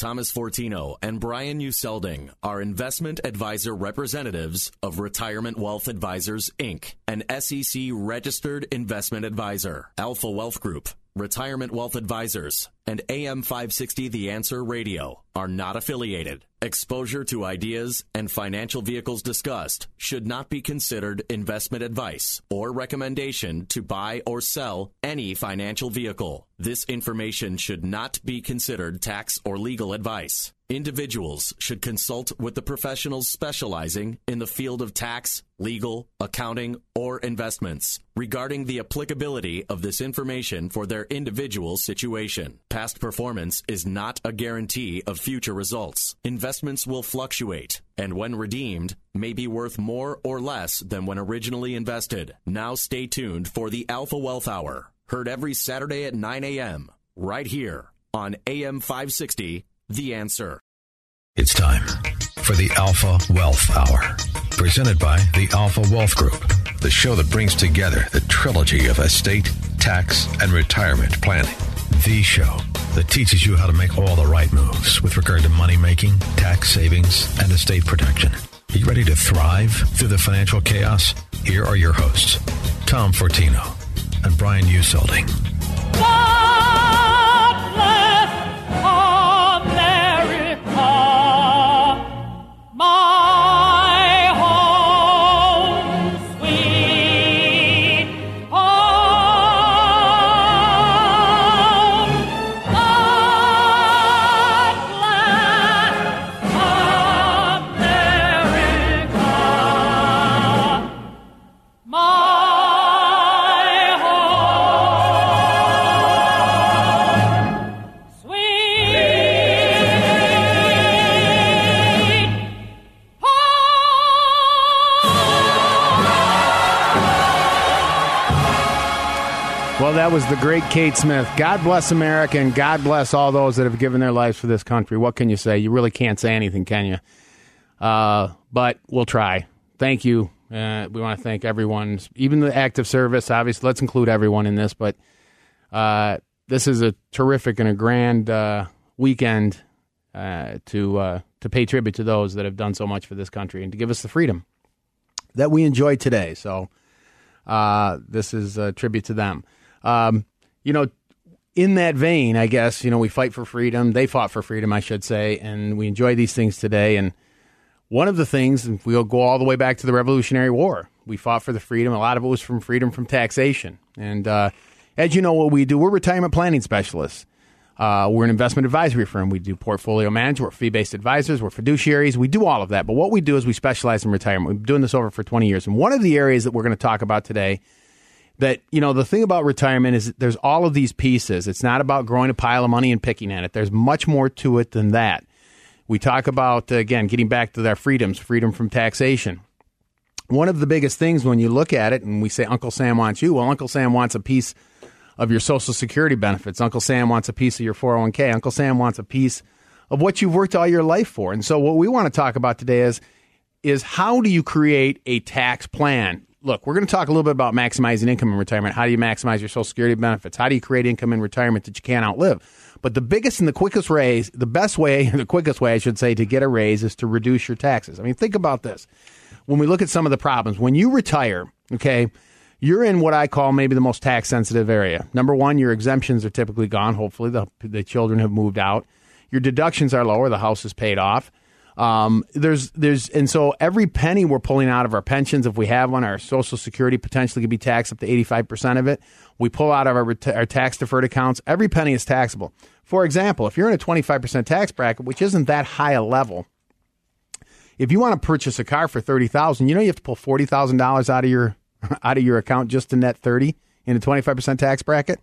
Thomas Fortino and Brian Uselding are investment advisor representatives of Retirement Wealth Advisors, Inc., an SEC registered investment advisor. Alpha Wealth Group, Retirement Wealth Advisors, and AM 560 The Answer Radio are not affiliated. Exposure to ideas and financial vehicles discussed should not be considered investment advice or recommendation to buy or sell any financial vehicle. This information should not be considered tax or legal advice. Individuals should consult with the professionals specializing in the field of tax, legal, accounting, or investments regarding the applicability of this information for their individual situation. Past performance is not a guarantee of future results. Investments will fluctuate and when redeemed may be worth more or less than when originally invested. Now stay tuned for the Alpha Wealth Hour, heard every Saturday at 9 a.m. right here on AM 560 the answer. It's time for the Alpha Wealth Hour, presented by the Alpha Wealth Group, the show that brings together the trilogy of estate, tax, and retirement planning. The show that teaches you how to make all the right moves with regard to money making, tax savings, and estate protection. Are you ready to thrive through the financial chaos? Here are your hosts, Tom Fortino and Brian Uselding. God that was the great Kate Smith. God bless America and God bless all those that have given their lives for this country. What can you say? You really can't say anything, can you? Uh, but we'll try. Thank you. Uh, we want to thank everyone, even the active service. Obviously, let's include everyone in this. But uh, this is a terrific and a grand uh, weekend uh, to uh, to pay tribute to those that have done so much for this country and to give us the freedom that we enjoy today. So this is a tribute to them. Um, you know, in that vein, I guess you know we fight for freedom. They fought for freedom, I should say, and we enjoy these things today. And one of the things, if we'll go all the way back to the Revolutionary War, we fought for the freedom. A lot of it was from freedom from taxation. And uh, as you know, what we do, we're retirement planning specialists. Uh, we're an investment advisory firm. We do portfolio management. We're fee-based advisors. We're fiduciaries. We do all of that. But what we do is we specialize in retirement. We've been doing this over for 20 years. And one of the areas that we're going to talk about today that, you know, the thing about retirement is there's all of these pieces. It's not about growing a pile of money and picking at it. There's much more to it than that. We talk about, uh, again, getting back to their freedoms, freedom from taxation. One of the biggest things when you look at it and we say Uncle Sam wants you, well, Uncle Sam wants a piece of your Social Security benefits. Uncle Sam wants a piece of your 401k. Uncle Sam wants a piece of what you've worked all your life for. And so what we want to talk about today is is how do you create a tax plan? Look, we're going to talk a little bit about maximizing income in retirement. How do you maximize your Social Security benefits? How do you create income in retirement that you can't outlive? But the biggest and the quickest raise, the best way, the quickest way, I should say, to get a raise is to reduce your taxes. I mean, think about this. When we look at some of the problems, when you retire, okay, you're in what I call maybe the most tax sensitive area. Number one, your exemptions are typically gone. Hopefully, the, the children have moved out. Your deductions are lower. The house is paid off. Um, there's there's and so every penny we're pulling out of our pensions, if we have one, our Social Security potentially could be taxed up to 85 percent of it. We pull out of our, our tax deferred accounts. Every penny is taxable. For example, if you're in a 25 percent tax bracket, which isn't that high a level, if you want to purchase a car for thirty thousand, you know you have to pull forty thousand dollars out of your out of your account just to net thirty in a twenty five percent tax bracket.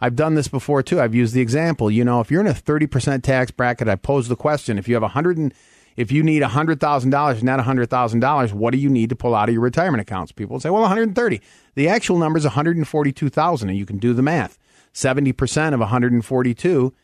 I've done this before too. I've used the example. You know, if you're in a thirty percent tax bracket, I pose the question: if you have a hundred and if you need hundred thousand dollars, net hundred thousand dollars, what do you need to pull out of your retirement accounts? People say, well, one hundred and thirty. The actual number is one hundred and you can do the math. Seventy percent of one hundred and forty two,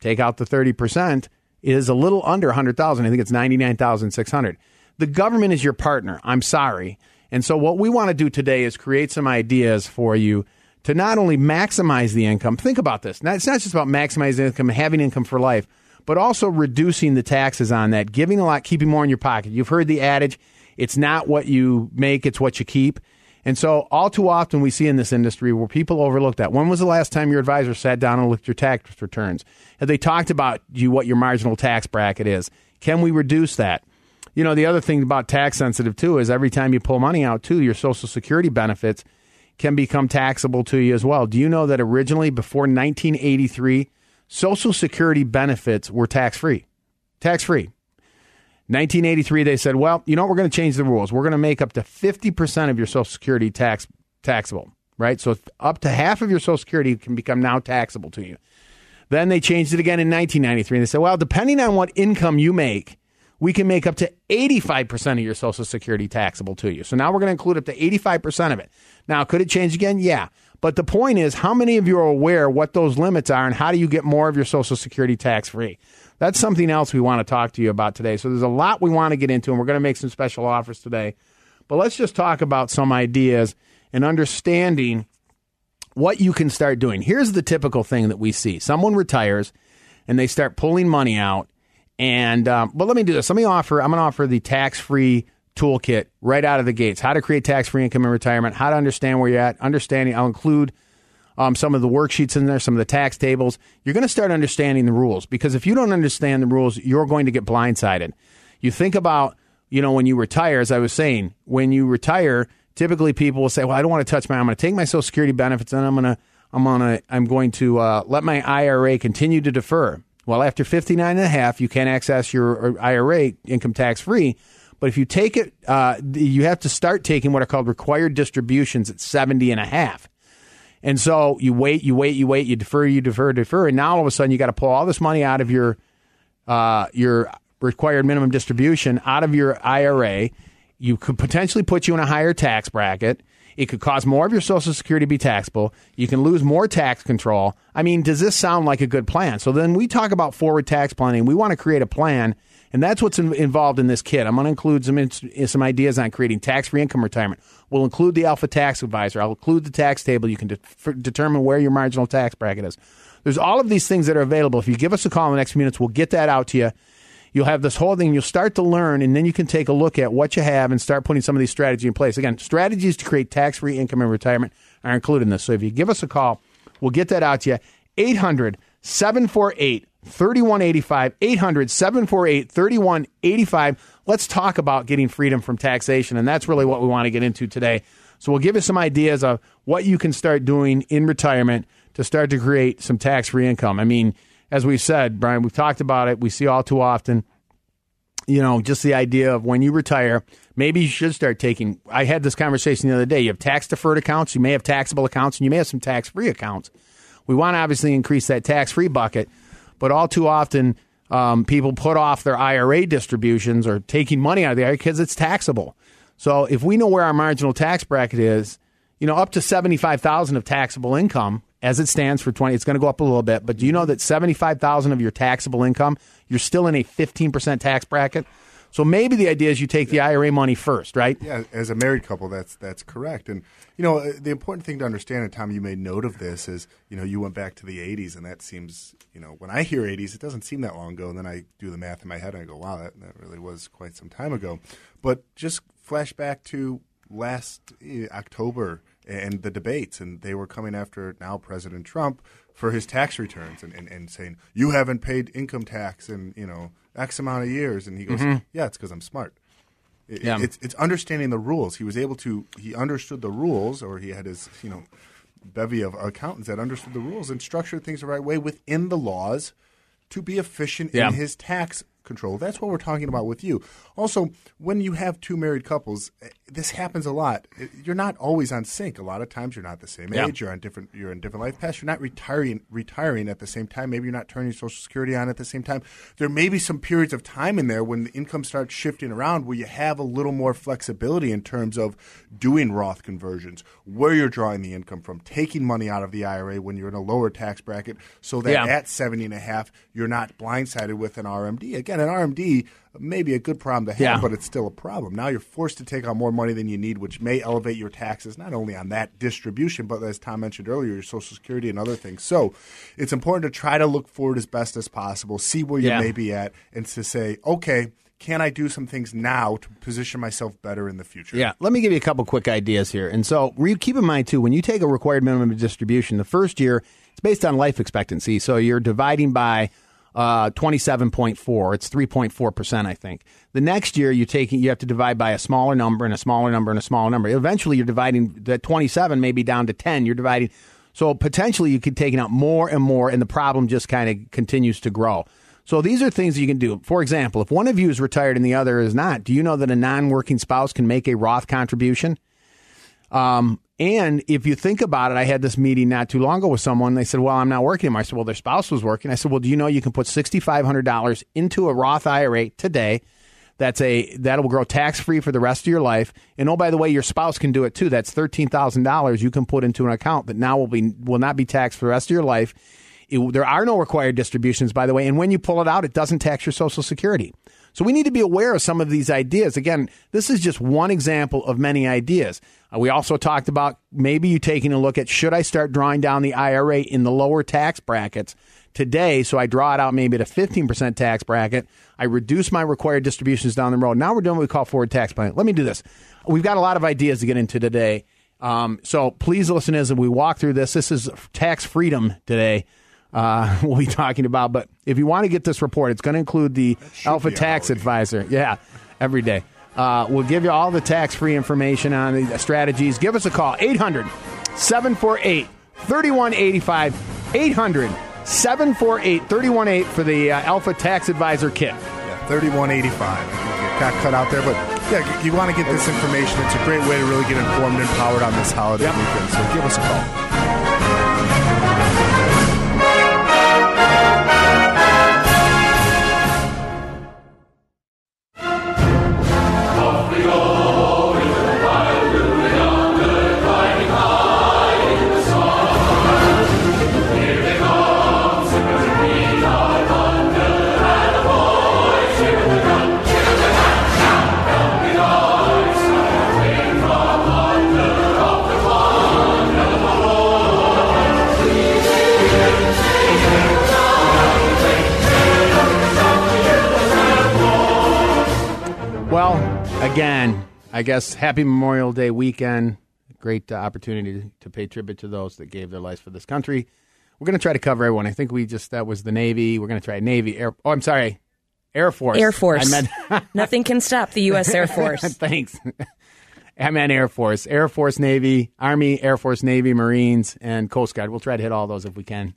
take out the thirty percent is a little under 100,000. I think it's 99,600. The government is your partner. I'm sorry. And so what we want to do today is create some ideas for you to not only maximize the income. Think about this. Now, it's not just about maximizing income and having income for life, but also reducing the taxes on that, giving a lot, keeping more in your pocket. You've heard the adage, it's not what you make, it's what you keep. And so, all too often, we see in this industry where people overlook that. When was the last time your advisor sat down and looked at your tax returns? Have they talked about you what your marginal tax bracket is? Can we reduce that? You know, the other thing about tax sensitive too is every time you pull money out too, your Social Security benefits can become taxable to you as well. Do you know that originally, before 1983, Social Security benefits were tax free? Tax free. 1983, they said, well, you know, we're going to change the rules. We're going to make up to 50% of your Social Security tax taxable, right? So up to half of your Social Security can become now taxable to you. Then they changed it again in 1993, and they said, well, depending on what income you make, we can make up to 85% of your Social Security taxable to you. So now we're going to include up to 85% of it. Now, could it change again? Yeah. But the point is, how many of you are aware what those limits are and how do you get more of your Social Security tax free? That's something else we want to talk to you about today. So there's a lot we want to get into, and we're going to make some special offers today. But let's just talk about some ideas and understanding what you can start doing. Here's the typical thing that we see someone retires and they start pulling money out. And, um, but let me do this. Let me offer, I'm going to offer the tax free toolkit right out of the gates how to create tax free income in retirement, how to understand where you're at, understanding. I'll include um, some of the worksheets in there, some of the tax tables. You're going to start understanding the rules because if you don't understand the rules, you're going to get blindsided. You think about, you know, when you retire, as I was saying, when you retire, typically people will say, "Well, I don't want to touch my. I'm going to take my Social Security benefits and I'm going to, I'm going to, I'm going to uh, let my IRA continue to defer." Well, after 59 and a half, you can access your uh, IRA income tax free. But if you take it, uh, you have to start taking what are called required distributions at 70 and a half. And so you wait, you wait, you wait, you defer, you defer, defer, and now all of a sudden you got to pull all this money out of your uh, your required minimum distribution out of your IRA. You could potentially put you in a higher tax bracket. It could cause more of your Social Security to be taxable. You can lose more tax control. I mean, does this sound like a good plan? So then we talk about forward tax planning. We want to create a plan, and that's what's in, involved in this kit. I'm going to include some some ideas on creating tax free income retirement. We'll include the Alpha Tax Advisor. I'll include the tax table. You can de- determine where your marginal tax bracket is. There's all of these things that are available. If you give us a call in the next few minutes, we'll get that out to you. You'll have this whole thing. You'll start to learn, and then you can take a look at what you have and start putting some of these strategies in place. Again, strategies to create tax free income in retirement are included in this. So if you give us a call, we'll get that out to you. 800 748 3185. 800 748 3185. Let's talk about getting freedom from taxation. And that's really what we want to get into today. So we'll give you some ideas of what you can start doing in retirement to start to create some tax free income. I mean, as we've said, Brian, we've talked about it. We see all too often, you know, just the idea of when you retire, maybe you should start taking. I had this conversation the other day. You have tax deferred accounts, you may have taxable accounts, and you may have some tax free accounts. We want to obviously increase that tax free bucket, but all too often, um, people put off their IRA distributions or taking money out of the IRA because it's taxable. So if we know where our marginal tax bracket is, you know, up to 75,000 of taxable income as it stands for 20, it's going to go up a little bit, but do you know that 75,000 of your taxable income, you're still in a 15% tax bracket? So maybe the idea is you take the IRA money first, right? Yeah, as a married couple, that's that's correct. And you know, the important thing to understand, and Tom, you made note of this, is you know you went back to the '80s, and that seems you know when I hear '80s, it doesn't seem that long ago. And then I do the math in my head, and I go, wow, that, that really was quite some time ago. But just flash back to last uh, October and the debates, and they were coming after now President Trump for his tax returns and, and, and saying you haven't paid income tax in you know X amount of years, and he goes, yeah, it's because I'm smart. It- Yeah. It's it's understanding the rules. He was able to he understood the rules, or he had his you know bevy of accountants that understood the rules and structured things the right way within the laws to be efficient Yeah. in his tax control. That's what we're talking about with you. Also, when you have two married couples, eh, this happens a lot. Eh, You're not always on sync. A lot of times you're not the same Yeah. age. You're on different. You're in different life paths. You're not retiring retiring at the same time. Maybe you're not turning Social Security on at the same time. There may be some periods of time in there when the income starts shifting around, where you have a little more flexibility in terms of doing Roth conversions, where you're drawing the income from, taking money out of the IRA when you're in a lower tax bracket, so that Yeah. at 70 and a half, you're not blindsided with an RMD. Again, an RMD may be a good problem to have, Yeah. but it's still a problem. Now you're forced to take on more money than you need, which may elevate your taxes not only on that distribution, but as Tom mentioned earlier, your Social Security and other things. So it's important to try to look forward as best as possible, see where you Yeah. may be at, and to say, okay, can I do some things now to position myself better in the future? Yeah, let me give you a couple quick ideas here. And so, keep in mind too, when you take a required minimum distribution, the first year it's based on life expectancy. So you're dividing by uh, 27.4. It's 3.4 percent, I think. The next year you taking you have to divide by a smaller number and a smaller number and a smaller number. Eventually, you're dividing that 27 maybe down to 10. You're dividing. So potentially, you could taking out more and more, and the problem just kind of continues to grow. So these are things you can do. For example, if one of you is retired and the other is not, do you know that a non-working spouse can make a Roth contribution? Um, and if you think about it, I had this meeting not too long ago with someone. They said, "Well, I'm not working anymore." I said, "Well, their spouse was working." I said, "Well, do you know you can put sixty five hundred dollars into a Roth IRA today? That's a that will grow tax free for the rest of your life. And oh, by the way, your spouse can do it too. That's thirteen thousand dollars you can put into an account that now will be will not be taxed for the rest of your life. It- there are no required distributions, by the way. And when you pull it out, it doesn't tax your Social Security. So we need to be aware of some of these ideas. Again, this is just one example of many ideas. Uh, we also talked about maybe you taking a look at should I start drawing down the IRA in the lower tax brackets today so I draw it out maybe at a 15% tax bracket. I reduce my required distributions down the road. Now we're doing what we call forward tax planning. Let me do this. We've got a lot of ideas to get into today. Um, so please listen as we walk through this. This is tax freedom today. Uh, we'll be talking about, but if you want to get this report, it's going to include the Alpha Tax already. Advisor. Yeah, every day. Uh, we'll give you all the tax free information on the strategies. Give us a call 800 748 3185. 800 748 3188 for the uh, Alpha Tax Advisor Kit. Yeah, 3185. I think it got cut out there, but yeah, you want to get this information. It's a great way to really get informed and empowered on this holiday Yep. weekend. So give us a call. I guess happy Memorial Day weekend. Great uh, opportunity to, pay tribute to those that gave their lives for this country. We're going to try to cover everyone. I think we just, that was the Navy. We're going to try Navy, Air, oh, I'm sorry, Air Force. Air Force. I meant, Nothing can stop the U.S. Air Force. thanks. I meant Air Force, Air Force, Navy, Army, Air Force, Navy, Marines, and Coast Guard. We'll try to hit all those if we can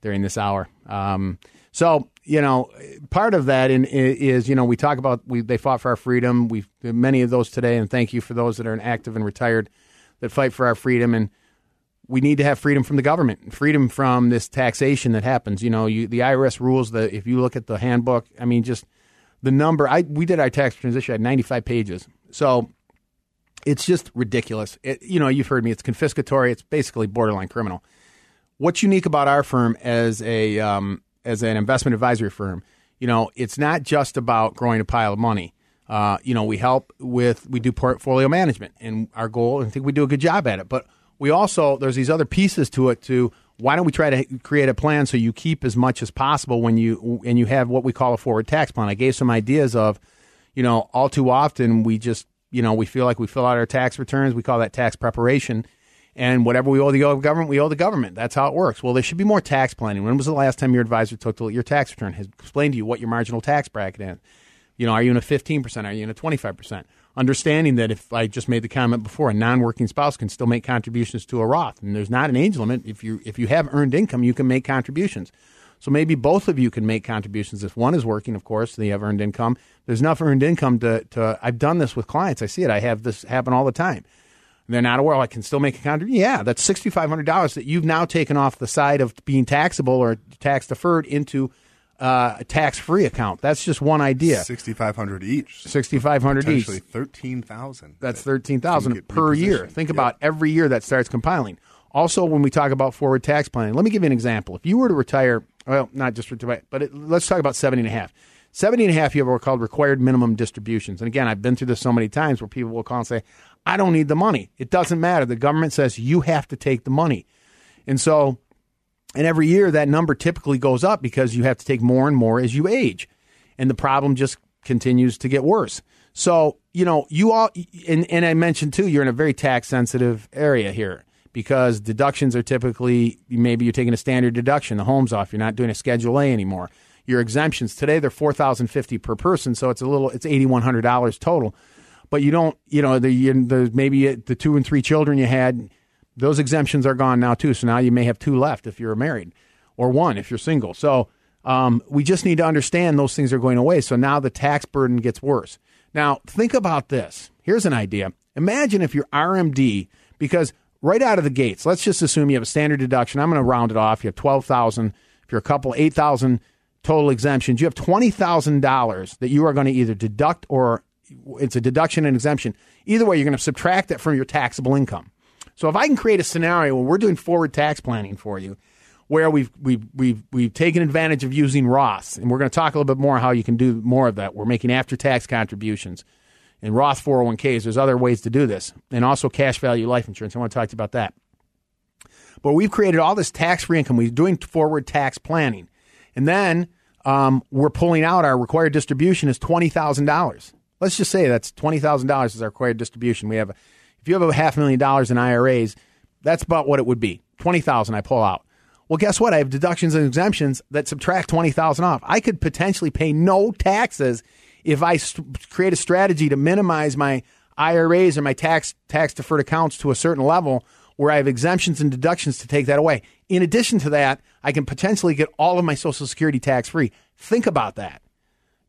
during this hour. Um, so you know, part of that in, is you know we talk about we they fought for our freedom. We many of those today, and thank you for those that are active and retired that fight for our freedom. And we need to have freedom from the government, freedom from this taxation that happens. You know, you, the IRS rules that if you look at the handbook, I mean, just the number. I we did our tax transition at ninety five pages, so it's just ridiculous. It, you know, you've heard me. It's confiscatory. It's basically borderline criminal. What's unique about our firm as a um, as an investment advisory firm? You know, it's not just about growing a pile of money. Uh, you know, we help with we do portfolio management, and our goal, and I think we do a good job at it. But we also there's these other pieces to it. To why don't we try to create a plan so you keep as much as possible when you and you have what we call a forward tax plan. I gave some ideas of, you know, all too often we just you know we feel like we fill out our tax returns. We call that tax preparation. And whatever we owe the government, we owe the government. That's how it works. Well, there should be more tax planning. When was the last time your advisor took to your tax return, has explained to you what your marginal tax bracket is? You know, are you in a 15%? Are you in a 25%? Understanding that if I just made the comment before, a non-working spouse can still make contributions to a Roth, and there's not an age limit. If you if you have earned income, you can make contributions. So maybe both of you can make contributions. If one is working, of course, they have earned income. There's enough earned income to, to I've done this with clients. I see it. I have this happen all the time. They're not aware. I can still make a contribution. Yeah, that's sixty five hundred dollars that you've now taken off the side of being taxable or tax deferred into uh, a tax free account. That's just one idea. 6500 each. Sixty five hundred each. Potentially 13000 That's that thirteen thousand per year. Think Yep. about every year that starts compiling. Also, when we talk about forward tax planning, let me give you an example. If you were to retire, well, not just retire, but it, let's talk about seventy and a half. 70 and a half, you have what are called required minimum distributions. And again, I've been through this so many times where people will call and say, I don't need the money. It doesn't matter. The government says you have to take the money. And so, and every year that number typically goes up because you have to take more and more as you age. And the problem just continues to get worse. So, you know, you all, and, and I mentioned too, you're in a very tax sensitive area here because deductions are typically, maybe you're taking a standard deduction, the home's off, you're not doing a Schedule A anymore. Your exemptions today, they're 4050 per person, so it's a little, it's $8,100 total. But you don't, you know, the, the maybe the two and three children you had, those exemptions are gone now too. So now you may have two left if you're married, or one if you're single. So um, we just need to understand those things are going away. So now the tax burden gets worse. Now think about this. Here's an idea. Imagine if your RMD, because right out of the gates, let's just assume you have a standard deduction. I'm going to round it off. You have twelve thousand. If you're a couple, eight thousand total exemptions. You have twenty thousand dollars that you are going to either deduct or it's a deduction and exemption. Either way, you're going to subtract that from your taxable income. So if I can create a scenario where we're doing forward tax planning for you, where we've we've we've we've taken advantage of using Roth, and we're going to talk a little bit more how you can do more of that. We're making after tax contributions and Roth 401ks. There's other ways to do this, and also cash value life insurance. I want to talk to you about that. But we've created all this tax free income. We're doing forward tax planning, and then um, we're pulling out our required distribution is twenty thousand dollars. Let's just say that's twenty thousand dollars is our required distribution. We have, if you have a half million dollars in IRAs, that's about what it would be. Twenty thousand I pull out. Well, guess what? I have deductions and exemptions that subtract twenty thousand off. I could potentially pay no taxes if I st- create a strategy to minimize my IRAs or my tax tax deferred accounts to a certain level where I have exemptions and deductions to take that away. In addition to that, I can potentially get all of my Social Security tax free. Think about that.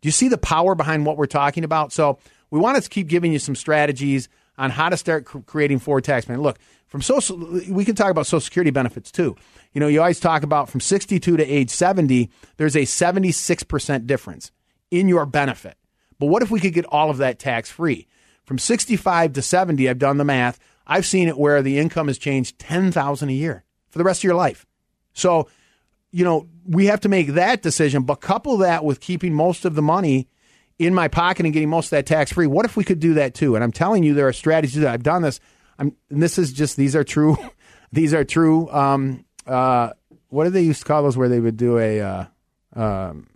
Do you see the power behind what we're talking about? So we want to keep giving you some strategies on how to start creating forward tax planning. Look, from social, we can talk about Social Security benefits too. You know, you always talk about from 62 to age 70, there's a 76% difference in your benefit. But what if we could get all of that tax free? From 65 to 70, I've done the math. I've seen it where the income has changed 10,000 a year for the rest of your life. So, you know, we have to make that decision, but couple that with keeping most of the money in my pocket and getting most of that tax free. What if we could do that too? And I'm telling you, there are strategies that I've done this. I'm, and this is just these are true. these are true. Um, uh, what do they used to call those? Where they would do a, uh, um,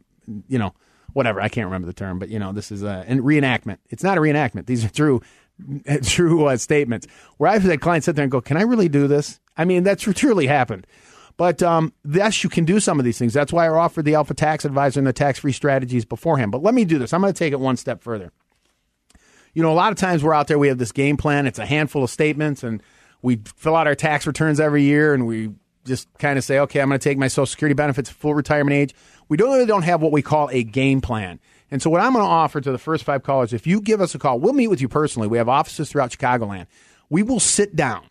you know, whatever. I can't remember the term, but you know, this is a, a reenactment. It's not a reenactment. These are true, true uh, statements. Where I've had clients sit there and go, "Can I really do this?" I mean, that's truly happened. But um, yes, you can do some of these things. That's why I offered the Alpha Tax Advisor and the tax free strategies beforehand. But let me do this. I'm going to take it one step further. You know, a lot of times we're out there, we have this game plan. It's a handful of statements, and we fill out our tax returns every year, and we just kind of say, okay, I'm going to take my Social Security benefits full retirement age. We don't really don't have what we call a game plan. And so, what I'm going to offer to the first five callers, if you give us a call, we'll meet with you personally. We have offices throughout Chicagoland. We will sit down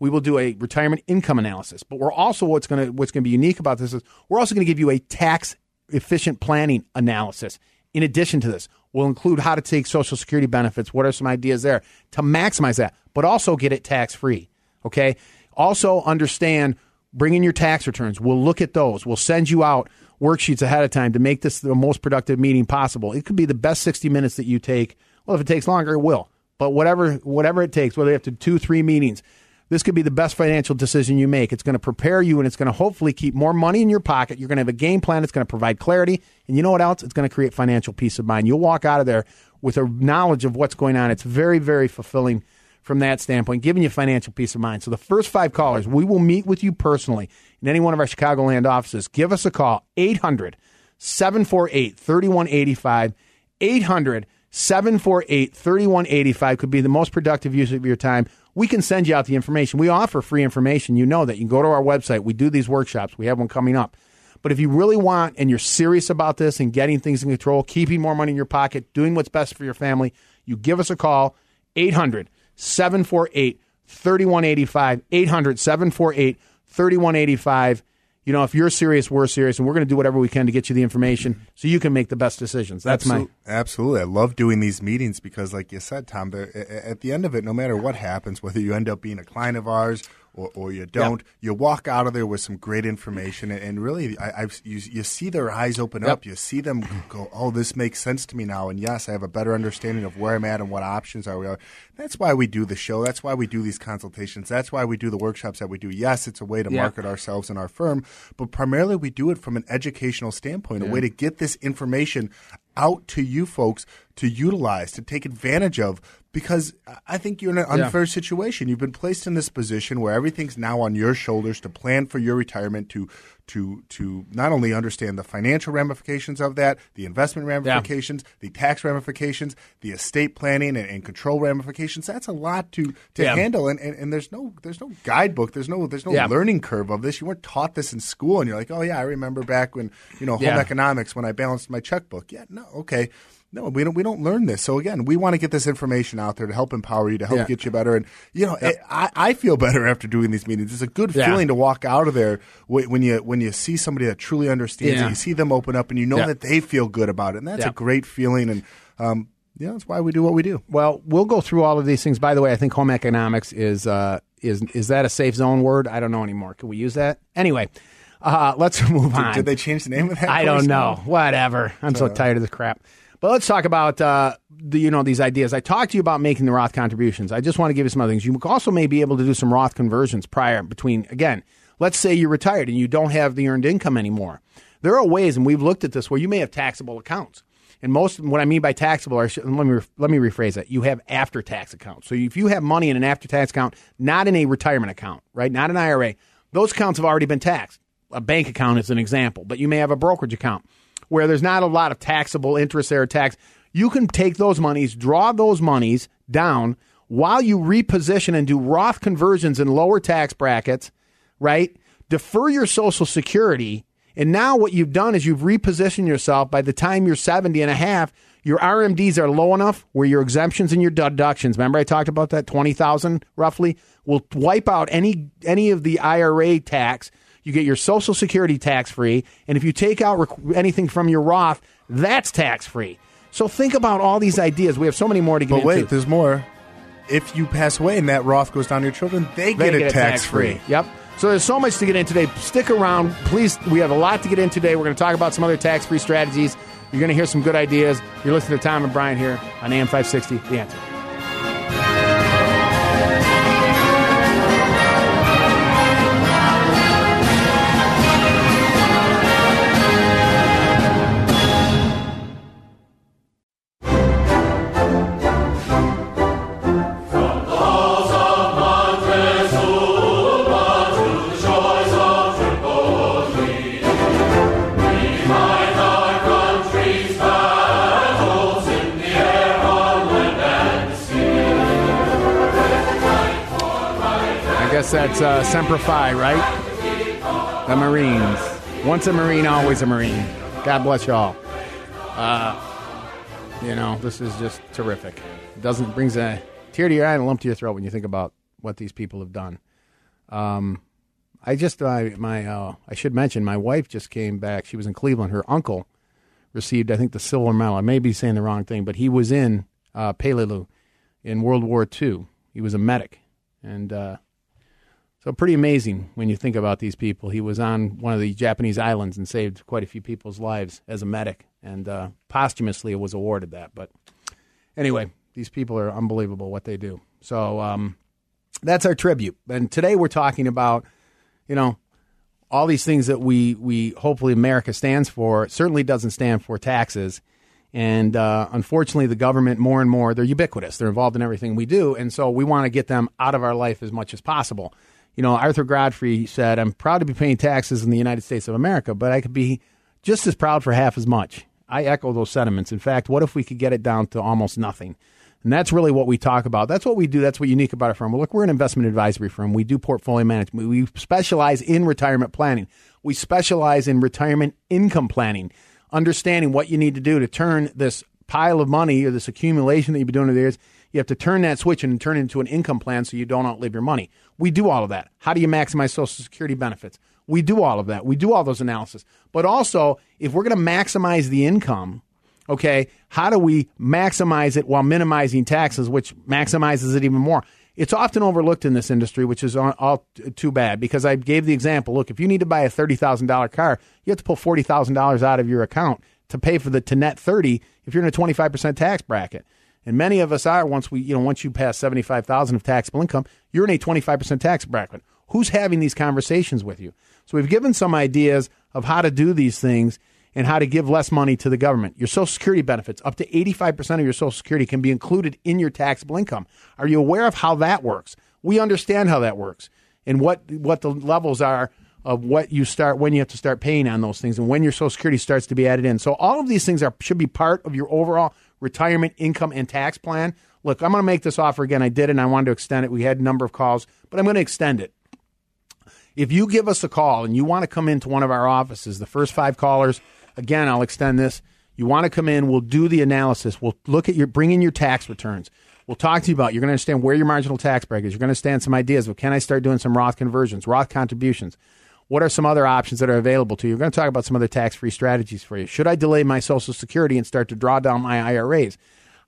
we will do a retirement income analysis. But we're also what's going to what's going to be unique about this is we're also going to give you a tax efficient planning analysis. In addition to this, we'll include how to take Social Security benefits. What are some ideas there to maximize that, but also get it tax free? Okay. Also understand bring in your tax returns. We'll look at those. We'll send you out worksheets ahead of time to make this the most productive meeting possible. It could be the best 60 minutes that you take. Well, if it takes longer, it will. But whatever whatever it takes, whether you have to two, three meetings, this could be the best financial decision you make. It's going to prepare you and it's going to hopefully keep more money in your pocket. You're going to have a game plan. It's going to provide clarity. And you know what else? It's going to create financial peace of mind. You'll walk out of there with a knowledge of what's going on. It's very, very fulfilling from that standpoint, giving you financial peace of mind. So the first five callers, we will meet with you personally in any one of our Chicagoland offices. Give us a call, 800 748 3185. 800 748 3185 could be the most productive use of your time we can send you out the information. We offer free information. You know that. You can go to our website. We do these workshops. We have one coming up. But if you really want and you're serious about this and getting things in control, keeping more money in your pocket, doing what's best for your family, you give us a call 800 748 3185. 800 748 3185 you know, if you're serious, we're serious, and we're going to do whatever we can to get you the information so you can make the best decisions. That's Absol- my absolutely. I love doing these meetings because, like you said, Tom, at the end of it, no matter what happens, whether you end up being a client of ours or, or you don't. You walk out of there with some great information, and, and really, I, I've you, you see their eyes open Yep. up. You see them go, "Oh, this makes sense to me now." And yes, I have a better understanding of where I'm at and what options are. we are. That's why we do the show. That's why we do these consultations. That's why we do the workshops that we do. Yes, it's a way to Yeah. market ourselves and our firm, but primarily we do it from an educational standpoint, a way to get this information out to you folks to utilize, to take advantage of. Because I think you're in an Yeah. unfair situation. You've been placed in this position where everything's now on your shoulders to plan for your retirement, to to to not only understand the financial ramifications of that, the investment ramifications, the tax ramifications, the estate planning and, and control ramifications. That's a lot to to Yeah. handle, and, and and there's no there's no guidebook. There's no there's no Yeah. learning curve of this. You weren't taught this in school, and you're like, oh yeah, I remember back when you know home Yeah. economics when I balanced my checkbook. Yeah, no, okay. No, we don't. We don't learn this. So again, we want to get this information out there to help empower you, to help Yeah. get you better. And you know, it, I, I feel better after doing these meetings. It's a good Yeah. feeling to walk out of there when you when you see somebody that truly understands Yeah. it. You see them open up, and you know that they feel good about it, and that's a great feeling. And um, yeah, that's why we do what we do. Well, we'll go through all of these things. By the way, I think home economics is uh, is is that a safe zone word? I don't know anymore. Can we use that? Anyway, uh, let's move on. Did they change the name of that? I don't now? know. Whatever. I'm so tired of this crap. But let's talk about uh, the you know these ideas. I talked to you about making the Roth contributions. I just want to give you some other things. You also may be able to do some Roth conversions prior between again. Let's say you're retired and you don't have the earned income anymore. There are ways, and we've looked at this, where you may have taxable accounts. And most, what I mean by taxable, are, let me let me rephrase that. You have after tax accounts. So if you have money in an after tax account, not in a retirement account, right, not an IRA, those accounts have already been taxed. A bank account is an example, but you may have a brokerage account where there's not a lot of taxable interest there tax. You can take those monies, draw those monies down while you reposition and do Roth conversions in lower tax brackets, right? Defer your Social Security. And now what you've done is you've repositioned yourself. By the time you're 70 and a half, your RMDs are low enough where your exemptions and your deductions, remember I talked about that 20,000 roughly, will wipe out any any of the IRA tax. You get your Social Security tax free, and if you take out rec- anything from your Roth, that's tax free. So think about all these ideas. We have so many more to get into. But into. wait, there's more. If you pass away and that Roth goes down to your children, they, They get, it tax free. Yep. So there's so much to get in today. Stick around, please. We have a lot to get in today. We're going to talk about some other tax-free strategies. You're going to hear some good ideas. You're listening to Tom and Brian here on AM 560. The answer. That's uh, Semper Fi, right? The Marines. Once a Marine, always a Marine. God bless y'all. Uh, you know, this is just terrific. It doesn't brings a tear to your eye and a lump to your throat when you think about what these people have done. Um, I just my my uh, I should mention my wife just came back. She was in Cleveland. Her uncle received, I think, the silver medal. I may be saying the wrong thing, but he was in uh, Peleliu in World War II. He was a medic, and uh, so pretty amazing when you think about these people. He was on one of the Japanese islands and saved quite a few people's lives as a medic, and uh, posthumously was awarded that. But anyway, these people are unbelievable what they do. So um, that's our tribute. And today we're talking about, you know, all these things that we we hopefully America stands for. Certainly doesn't stand for taxes. And uh, unfortunately, the government more and more they're ubiquitous. They're involved in everything we do, and so we want to get them out of our life as much as possible. You know, Arthur Godfrey said, "I'm proud to be paying taxes in the United States of America, but I could be just as proud for half as much." I echo those sentiments. In fact, what if we could get it down to almost nothing? And that's really what we talk about. That's what we do. That's what's unique about our firm. Well, look, we're an investment advisory firm. We do portfolio management. We specialize in retirement planning. We specialize in retirement income planning, understanding what you need to do to turn this pile of money or this accumulation that you've been doing over the years. You have to turn that switch and turn it into an income plan so you don't outlive your money. We do all of that. How do you maximize Social Security benefits? We do all of that. We do all those analysis. But also, if we're going to maximize the income, okay, how do we maximize it while minimizing taxes, which maximizes it even more? It's often overlooked in this industry, which is all, too bad because I gave the example. Look, if you need to buy a thirty thousand dollar car, you have to pull forty thousand dollars out of your account to pay for the to net thirty if you're in a twenty five percent tax bracket. And many of us are once we you know once you pass seventy five thousand of taxable income, you're in a twenty five percent tax bracket. Who's having these conversations with you? So we've given some ideas of how to do these things and how to give less money to the government. Your Social Security benefits, up to 85% of your Social Security can be included in your taxable income. Are you aware of how that works? We understand how that works and what, what the levels are of what you start when you have to start paying on those things and when your Social Security starts to be added in. So all of these things are should be part of your overall retirement income and tax plan. Look, I'm going to make this offer again. I did and I wanted to extend it. We had a number of calls, but I'm going to extend it. If you give us a call and you want to come into one of our offices, the first five callers, again, I'll extend this. You want to come in, we'll do the analysis. We'll look at your, bring in your tax returns. We'll talk to you about, you're going to understand where your marginal tax bracket is. You're going to understand some ideas. Well, can I start doing some Roth conversions, Roth contributions? What are some other options that are available to you? We're going to talk about some other tax free strategies for you. Should I delay my Social Security and start to draw down my IRAs?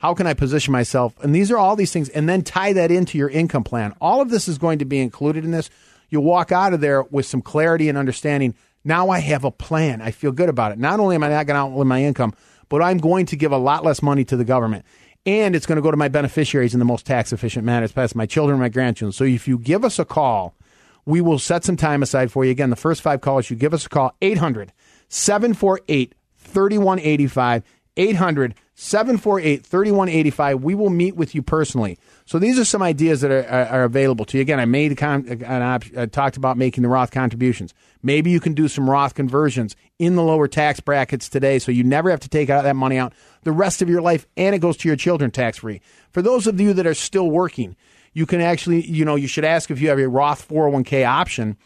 How can I position myself? And these are all these things, and then tie that into your income plan. All of this is going to be included in this. You'll walk out of there with some clarity and understanding. Now I have a plan. I feel good about it. Not only am I not going to outlive my income, but I'm going to give a lot less money to the government. And it's going to go to my beneficiaries in the most tax efficient manner, as my children, my grandchildren. So if you give us a call, we will set some time aside for you. Again, the first five callers, you give us a call, 800 748 3185. 800 748 3185. We will meet with you personally. So these are some ideas that are, are, are available to you. Again, I made con- an op- I talked about making the Roth contributions. Maybe you can do some Roth conversions in the lower tax brackets today so you never have to take out that money out the rest of your life and it goes to your children tax free. For those of you that are still working, you can actually, you know, you should ask if you have a Roth 401k option.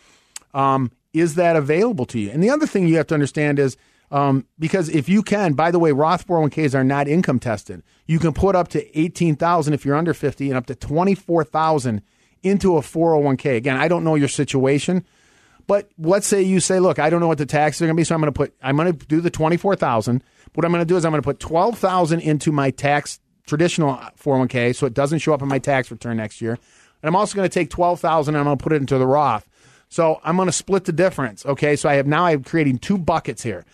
Um, is that available to you? And the other thing you have to understand is um, because if you can, by the way, Roth 401ks are not income tested. You can put up to 18,000 if you're under 50 and up to 24,000 into a 401k. Again, I don't know your situation, but let's say you say, look, I don't know what the taxes are going to be, so I'm going to put, I'm going to do the 24,000. What I'm going to do is I'm going to put 12,000 into my tax traditional 401k so it doesn't show up in my tax return next year. And I'm also going to take 12,000 and I'm going to put it into the Roth. So I'm going to split the difference. Okay. So I have now I'm creating two buckets here.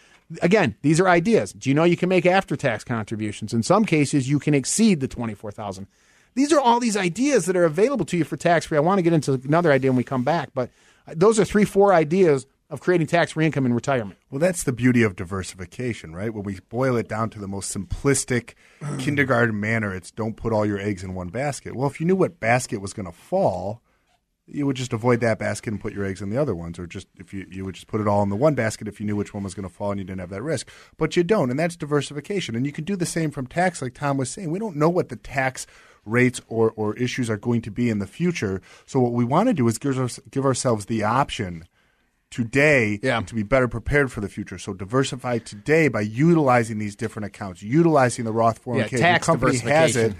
Again, these are ideas. Do you know you can make after tax contributions? In some cases, you can exceed the 24,000. These are all these ideas that are available to you for tax free. I want to get into another idea when we come back, but those are three, four ideas of creating tax free income in retirement. Well, that's the beauty of diversification, right? When we boil it down to the most simplistic mm. kindergarten manner, it's don't put all your eggs in one basket. Well, if you knew what basket was going to fall, you would just avoid that basket and put your eggs in the other ones, or just if you you would just put it all in the one basket if you knew which one was going to fall and you didn't have that risk. But you don't, and that's diversification. And you can do the same from tax, like Tom was saying. We don't know what the tax rates or, or issues are going to be in the future. So what we want to do is give, give ourselves the option today Yeah. to be better prepared for the future. So diversify today by utilizing these different accounts, utilizing the Roth 401k. Yeah, tax Your company has it.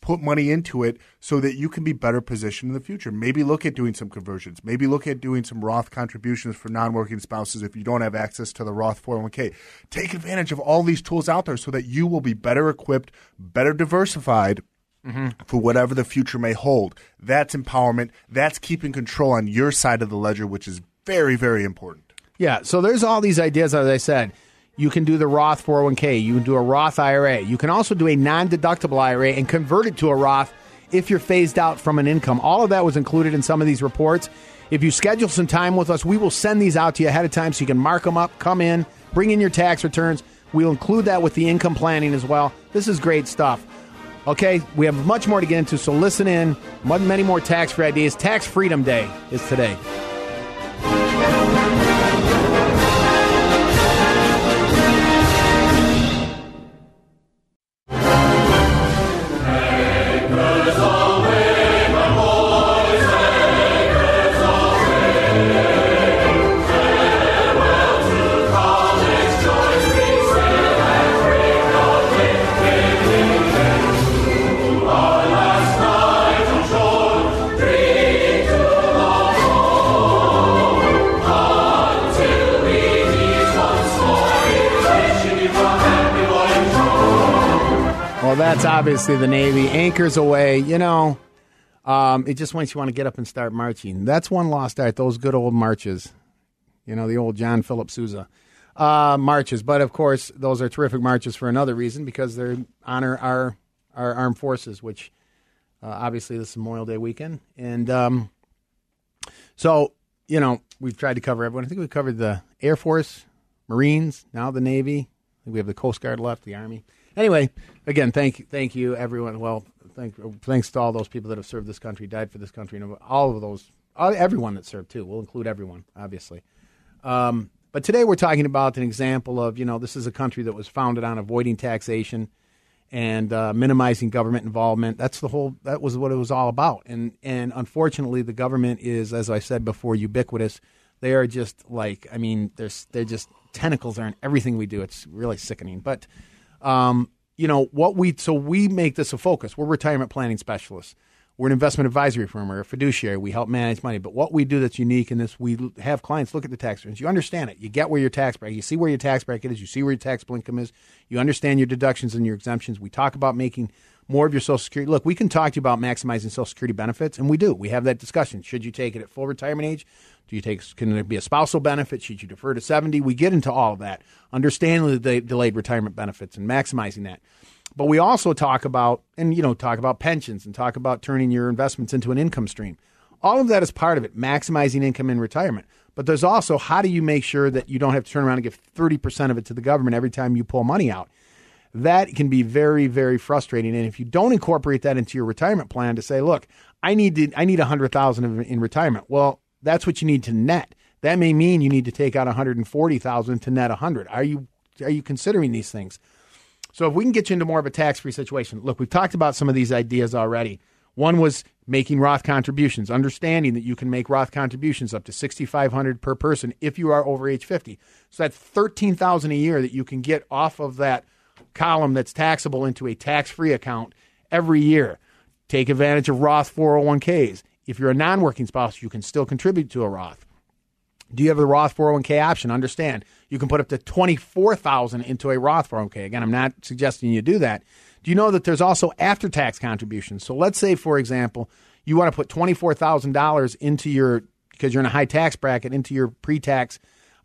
Put money into it so that you can be better positioned in the future. Maybe look at doing some conversions. Maybe look at doing some Roth contributions for non-working spouses if you don't have access to the Roth 401k. Take advantage of all these tools out there so that you will be better equipped, better diversified mm-hmm. for whatever the future may hold. That's empowerment. That's keeping control on your side of the ledger, which is very, very important. Yeah, so there's all these ideas, as I said. You can do the Roth 401k, you can do a Roth IRA, you can also do a non deductible IRA and convert it to a Roth if you're phased out from an income. All of that was included in some of these reports. If you schedule some time with us, we will send these out to you ahead of time so you can mark them up, come in, bring in your tax returns. We'll include that with the income planning as well. This is great stuff. Okay, we have much more to get into, so listen in. Many more tax free ideas. Tax Freedom Day is today. Well, that's obviously the Navy. Anchors Aweigh. You know, Um, it just makes you want to get up and start marching. That's one lost art. Those good old marches. You know, the old John Philip Sousa uh, marches. But of course, those are terrific marches for another reason because they honor our our armed forces, which uh, obviously this is Memorial Day weekend, and um, so you know we've tried to cover everyone. I think we covered the Air Force, Marines, now the Navy. We have the Coast Guard left, the Army. Anyway, again, thank thank you everyone. Well, thank, thanks to all those people that have served this country, died for this country, and all of those, all, everyone that served too. We'll include everyone, obviously. Um, but today we're talking about an example of, you know, this is a country that was founded on avoiding taxation and uh, minimizing government involvement. That's the whole. That was what it was all about. And and unfortunately, the government is, as I said before, ubiquitous. They are just like, I mean, there's they're just tentacles are in everything we do. It's really sickening. But, um, you know, what we so we make this a focus. We're retirement planning specialists. We're an investment advisory firm. We're a fiduciary. We help manage money. But what we do that's unique in this, we have clients look at the tax returns. You understand it. You get where your tax bracket. You see where your tax bracket is. You see where your taxable income is. You understand your deductions and your exemptions. We talk about making more of your Social Security. Look, we can talk to you about maximizing Social Security benefits, and we do. We have that discussion. Should you take it at full retirement age? Do you take? Can there be a spousal benefit? Should you defer to seventy? We get into all of that. Understanding the delayed retirement benefits and maximizing that. But we also talk about, and you know, talk about pensions and talk about turning your investments into an income stream. All of that is part of it, maximizing income in retirement. But there's also how do you make sure that you don't have to turn around and give 30% of it to the government every time you pull money out? That can be very, very frustrating. And if you don't incorporate that into your retirement plan to say, look, I need to, I need 100,000 in retirement. Well, that's what you need to net. That may mean you need to take out 140,000 to net 100. Are you are you considering these things? So if we can get you into more of a tax free situation, look, we've talked about some of these ideas already. One was making Roth contributions, understanding that you can make Roth contributions up to 6500 per person if you are over age 50. So that's 13,000 a year that you can get off of that column that's taxable into a tax-free account every year. Take advantage of Roth 401ks. If you're a non-working spouse, you can still contribute to a Roth. Do you have the Roth 401k option? Understand, you can put up to 24,000 into a Roth 401k. Again, I'm not suggesting you do that. Do you know that there's also after-tax contributions? So let's say for example, you want to put $24,000 into your because you're in a high tax bracket into your pre-tax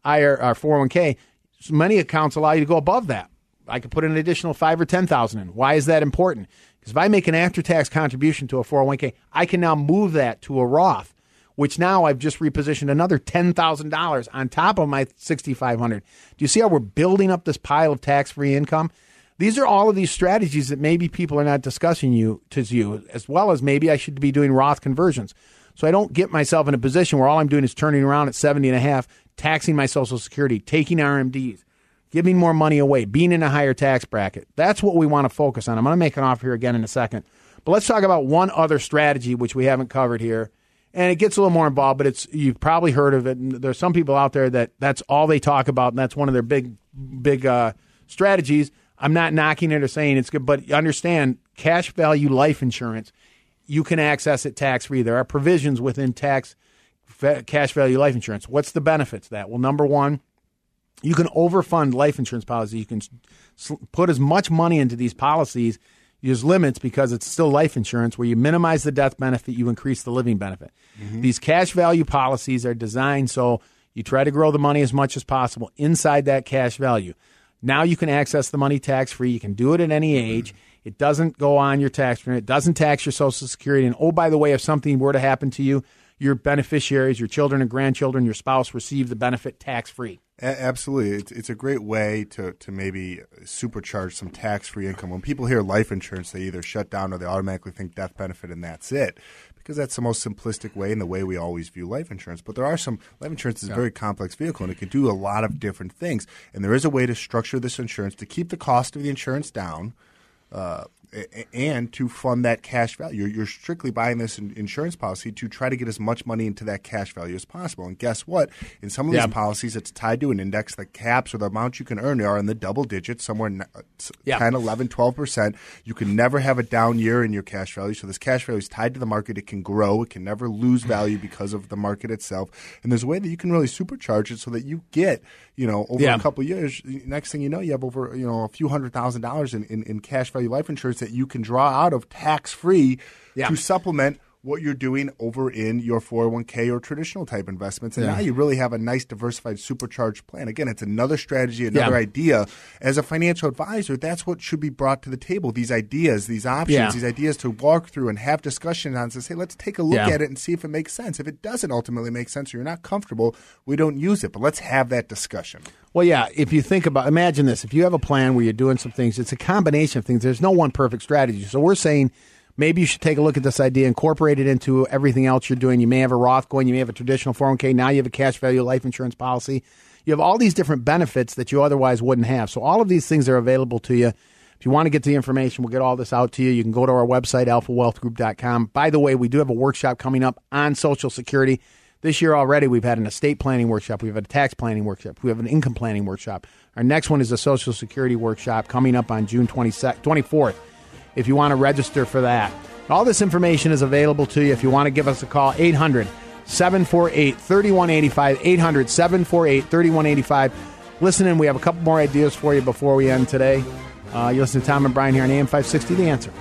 IR, or 401k. So many accounts allow you to go above that. I could put an additional 5 or 10,000 in. Why is that important? If I make an after-tax contribution to a 401k, I can now move that to a Roth which now I've just repositioned another $10,000 on top of my 6500 Do you see how we're building up this pile of tax-free income? These are all of these strategies that maybe people are not discussing you to you, as well as maybe I should be doing Roth conversions. So I don't get myself in a position where all I'm doing is turning around at 70 and a half, taxing my Social Security, taking RMDs, giving more money away, being in a higher tax bracket. That's what we want to focus on. I'm going to make an offer here again in a second. But let's talk about one other strategy which we haven't covered here, and it gets a little more involved, but it's you've probably heard of it. And there's some people out there that that's all they talk about, and that's one of their big, big uh, strategies. I'm not knocking it or saying it's good, but understand cash value life insurance. You can access it tax free. There are provisions within tax cash value life insurance. What's the benefits that? Well, number one, you can overfund life insurance policies. You can put as much money into these policies there's limits because it's still life insurance where you minimize the death benefit, you increase the living benefit. Mm-hmm. These cash value policies are designed so you try to grow the money as much as possible inside that cash value. Now you can access the money tax free. You can do it at any age. It doesn't go on your tax return. It doesn't tax your Social Security. And oh, by the way, if something were to happen to you, your beneficiaries, your children and grandchildren, your spouse receive the benefit tax free. A- absolutely, it's, it's a great way to, to maybe supercharge some tax free income. When people hear life insurance, they either shut down or they automatically think death benefit, and that's it. Because that's the most simplistic way and the way we always view life insurance. But there are some life insurance is a very complex vehicle and it can do a lot of different things. And there is a way to structure this insurance to keep the cost of the insurance down. Uh, and to fund that cash value. You're, you're strictly buying this insurance policy to try to get as much money into that cash value as possible. And guess what? In some of these policies, it's tied to an index. The caps or the amount you can earn are in the double digits, somewhere uh, yeah. 10, 11, 12%. You can never have a down year in your cash value. So this cash value is tied to the market. It can grow. It can never lose value because of the market itself. And there's a way that you can really supercharge it so that you get, you know, over yeah. a couple years, next thing you know, you have over, you know, a few hundred thousand dollars in, in, in cash value life insurance that you can draw out of tax free yeah. to supplement what you're doing over in your 401k or traditional type investments. And Yeah. now you really have a nice diversified supercharged plan. Again, it's another strategy, another Yeah. idea. As a financial advisor, that's what should be brought to the table. These ideas, these options, Yeah. these ideas to walk through and have discussions on to say, let's take a look at it and see if it makes sense. If it doesn't ultimately make sense or you're not comfortable, we don't use it. But let's have that discussion. Well, yeah. If you think about, imagine this: if you have a plan where you're doing some things, it's a combination of things. There's no one perfect strategy. So we're saying maybe you should take a look at this idea, incorporate it into everything else you're doing. You may have a Roth going, you may have a traditional 401k. Now you have a cash value life insurance policy. You have all these different benefits that you otherwise wouldn't have. So all of these things are available to you. If you want to get the information, we'll get all this out to you. You can go to our website, alphawealthgroup.com. By the way, we do have a workshop coming up on Social Security. This year already, we've had an estate planning workshop. We've had a tax planning workshop. We have an income planning workshop. Our next one is a Social Security workshop coming up on June 22nd, 24th. If you want to register for that, all this information is available to you. If you want to give us a call, 800 748 3185. 800 748 3185. Listen in. We have a couple more ideas for you before we end today. Uh, you listen to Tom and Brian here on AM 560, The Answer.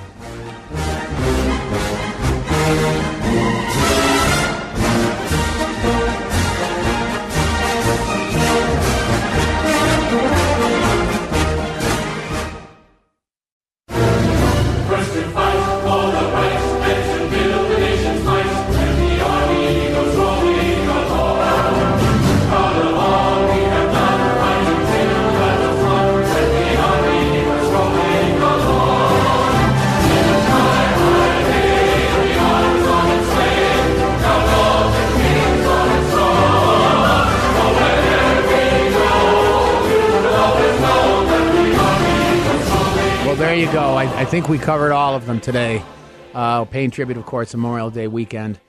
Think we covered all of them today. Uh, paying tribute, of course, Memorial Day weekend,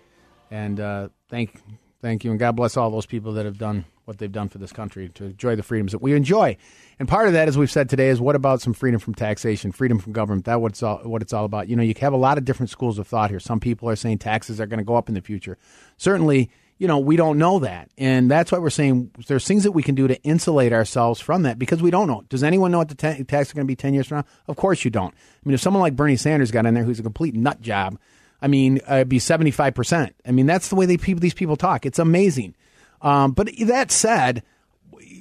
and uh, thank thank you, and God bless all those people that have done what they've done for this country to enjoy the freedoms that we enjoy. And part of that, as we've said today, is what about some freedom from taxation, freedom from government? That what's all, what it's all about. You know, you have a lot of different schools of thought here. Some people are saying taxes are going to go up in the future. Certainly, you know, we don't know that. And that's why we're saying there's things that we can do to insulate ourselves from that because we don't know. Does anyone know what the ta- tax is going to be 10 years from now? Of course you don't. I mean, if someone like Bernie Sanders got in there who's a complete nut job, I mean, uh, it'd be 75%. I mean, that's the way they people, these people talk. It's amazing. Um, but that said,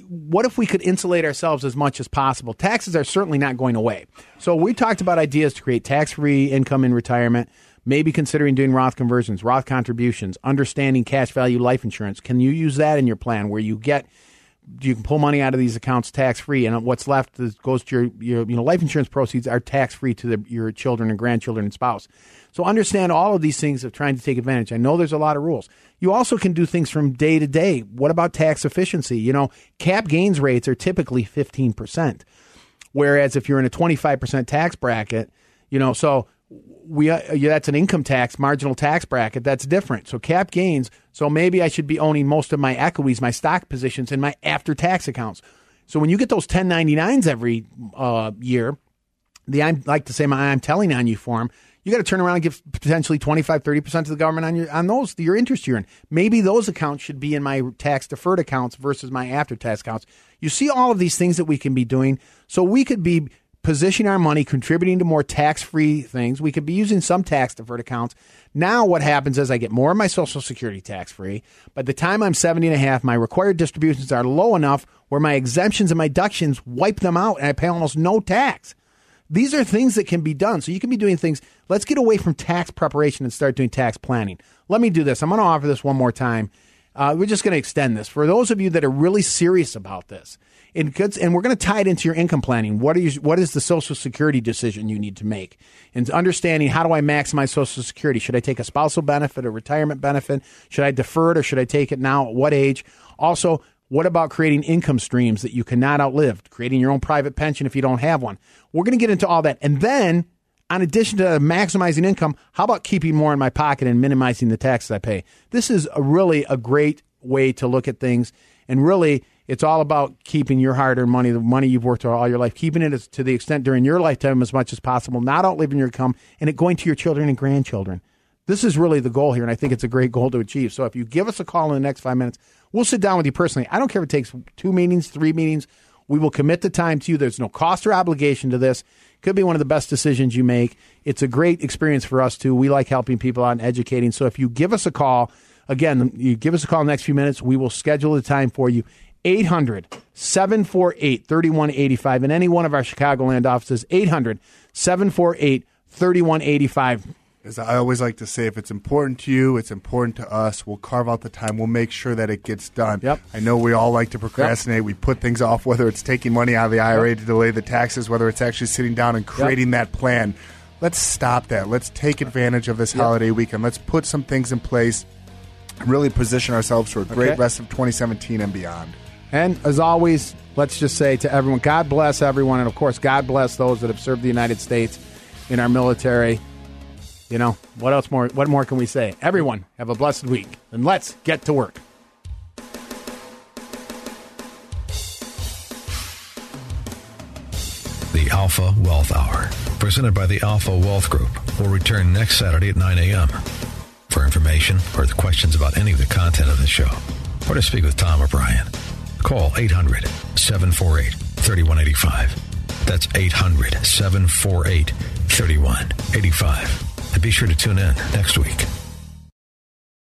what if we could insulate ourselves as much as possible? Taxes are certainly not going away. So we talked about ideas to create tax-free income in retirement, maybe considering doing Roth conversions, Roth contributions, understanding cash value life insurance. Can you use that in your plan where you get you can pull money out of these accounts tax free, and what's left is, goes to your, your you know life insurance proceeds are tax free to the, your children and grandchildren and spouse. So understand all of these things of trying to take advantage. I know there's a lot of rules. You also can do things from day to day. What about tax efficiency? You know, cap gains rates are typically fifteen percent, whereas if you're in a twenty five percent tax bracket, you know, so we uh, yeah, that's an income tax marginal tax bracket. That's different. So cap gains so maybe i should be owning most of my equities my stock positions in my after tax accounts. So when you get those 1099s every uh, year the i like to say my i'm telling on you form you got to turn around and give potentially 25 30% to the government on your on those your interest you're in maybe those accounts should be in my tax deferred accounts versus my after tax accounts. You see all of these things that we can be doing. So we could be positioning our money, contributing to more tax free things. We could be using some tax deferred accounts. Now, what happens is I get more of my Social Security tax free. By the time I'm 70 and a half, my required distributions are low enough where my exemptions and my deductions wipe them out and I pay almost no tax. These are things that can be done. So you can be doing things. Let's get away from tax preparation and start doing tax planning. Let me do this. I'm going to offer this one more time. Uh, we're just going to extend this for those of you that are really serious about this. And, we're going to tie it into your income planning. What are you, what is the Social Security decision you need to make? And understanding how do I maximize Social Security? Should I take a spousal benefit, a retirement benefit? Should I defer it or should I take it now? At what age? Also, what about creating income streams that you cannot outlive? Creating your own private pension if you don't have one. We're going to get into all that. And then, in addition to maximizing income, how about keeping more in my pocket and minimizing the taxes I pay? This is a really a great way to look at things. And really, it's all about keeping your hard earned money, the money you've worked for all your life, keeping it as, to the extent during your lifetime as much as possible, not outliving your income, and it going to your children and grandchildren. This is really the goal here, and I think it's a great goal to achieve. So if you give us a call in the next five minutes, we'll sit down with you personally. I don't care if it takes two meetings, three meetings, We will commit the time to you. There's no cost or obligation to this. Could be one of the best decisions you make. It's a great experience for us too. We like helping people out and educating. So if you give us a call, again, you give us a call in the next few minutes, we will schedule the time for you. 800 748 3185 in any one of our Chicagoland offices. 800 748 3185. As I always like to say, if it's important to you, it's important to us. We'll carve out the time. We'll make sure that it gets done. Yep. I know we all like to procrastinate. We put things off, whether it's taking money out of the IRA to delay the taxes, whether it's actually sitting down and creating that plan. Let's stop that. Let's take advantage of this holiday weekend. Let's put some things in place. Really position ourselves for a great Okay. rest of 2017 and beyond. And as always, let's just say to everyone, God bless everyone. And of course, God bless those that have served the United States in our military. You know, what else more? What more can we say? Everyone, have a blessed week. And let's get to work. The Alpha Wealth Hour, presented by the Alpha Wealth Group, will return next Saturday at 9 a.m. For information or questions about any of the content of the show, or to speak with Tom or Brian, call 800 748 3185. That's 800 748 3185. And be sure to tune in next week.